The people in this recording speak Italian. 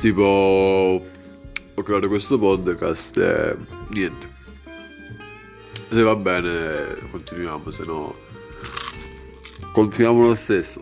Tipo, ho creato questo podcast e niente. Se va bene continuiamo, se no continuiamo lo stesso.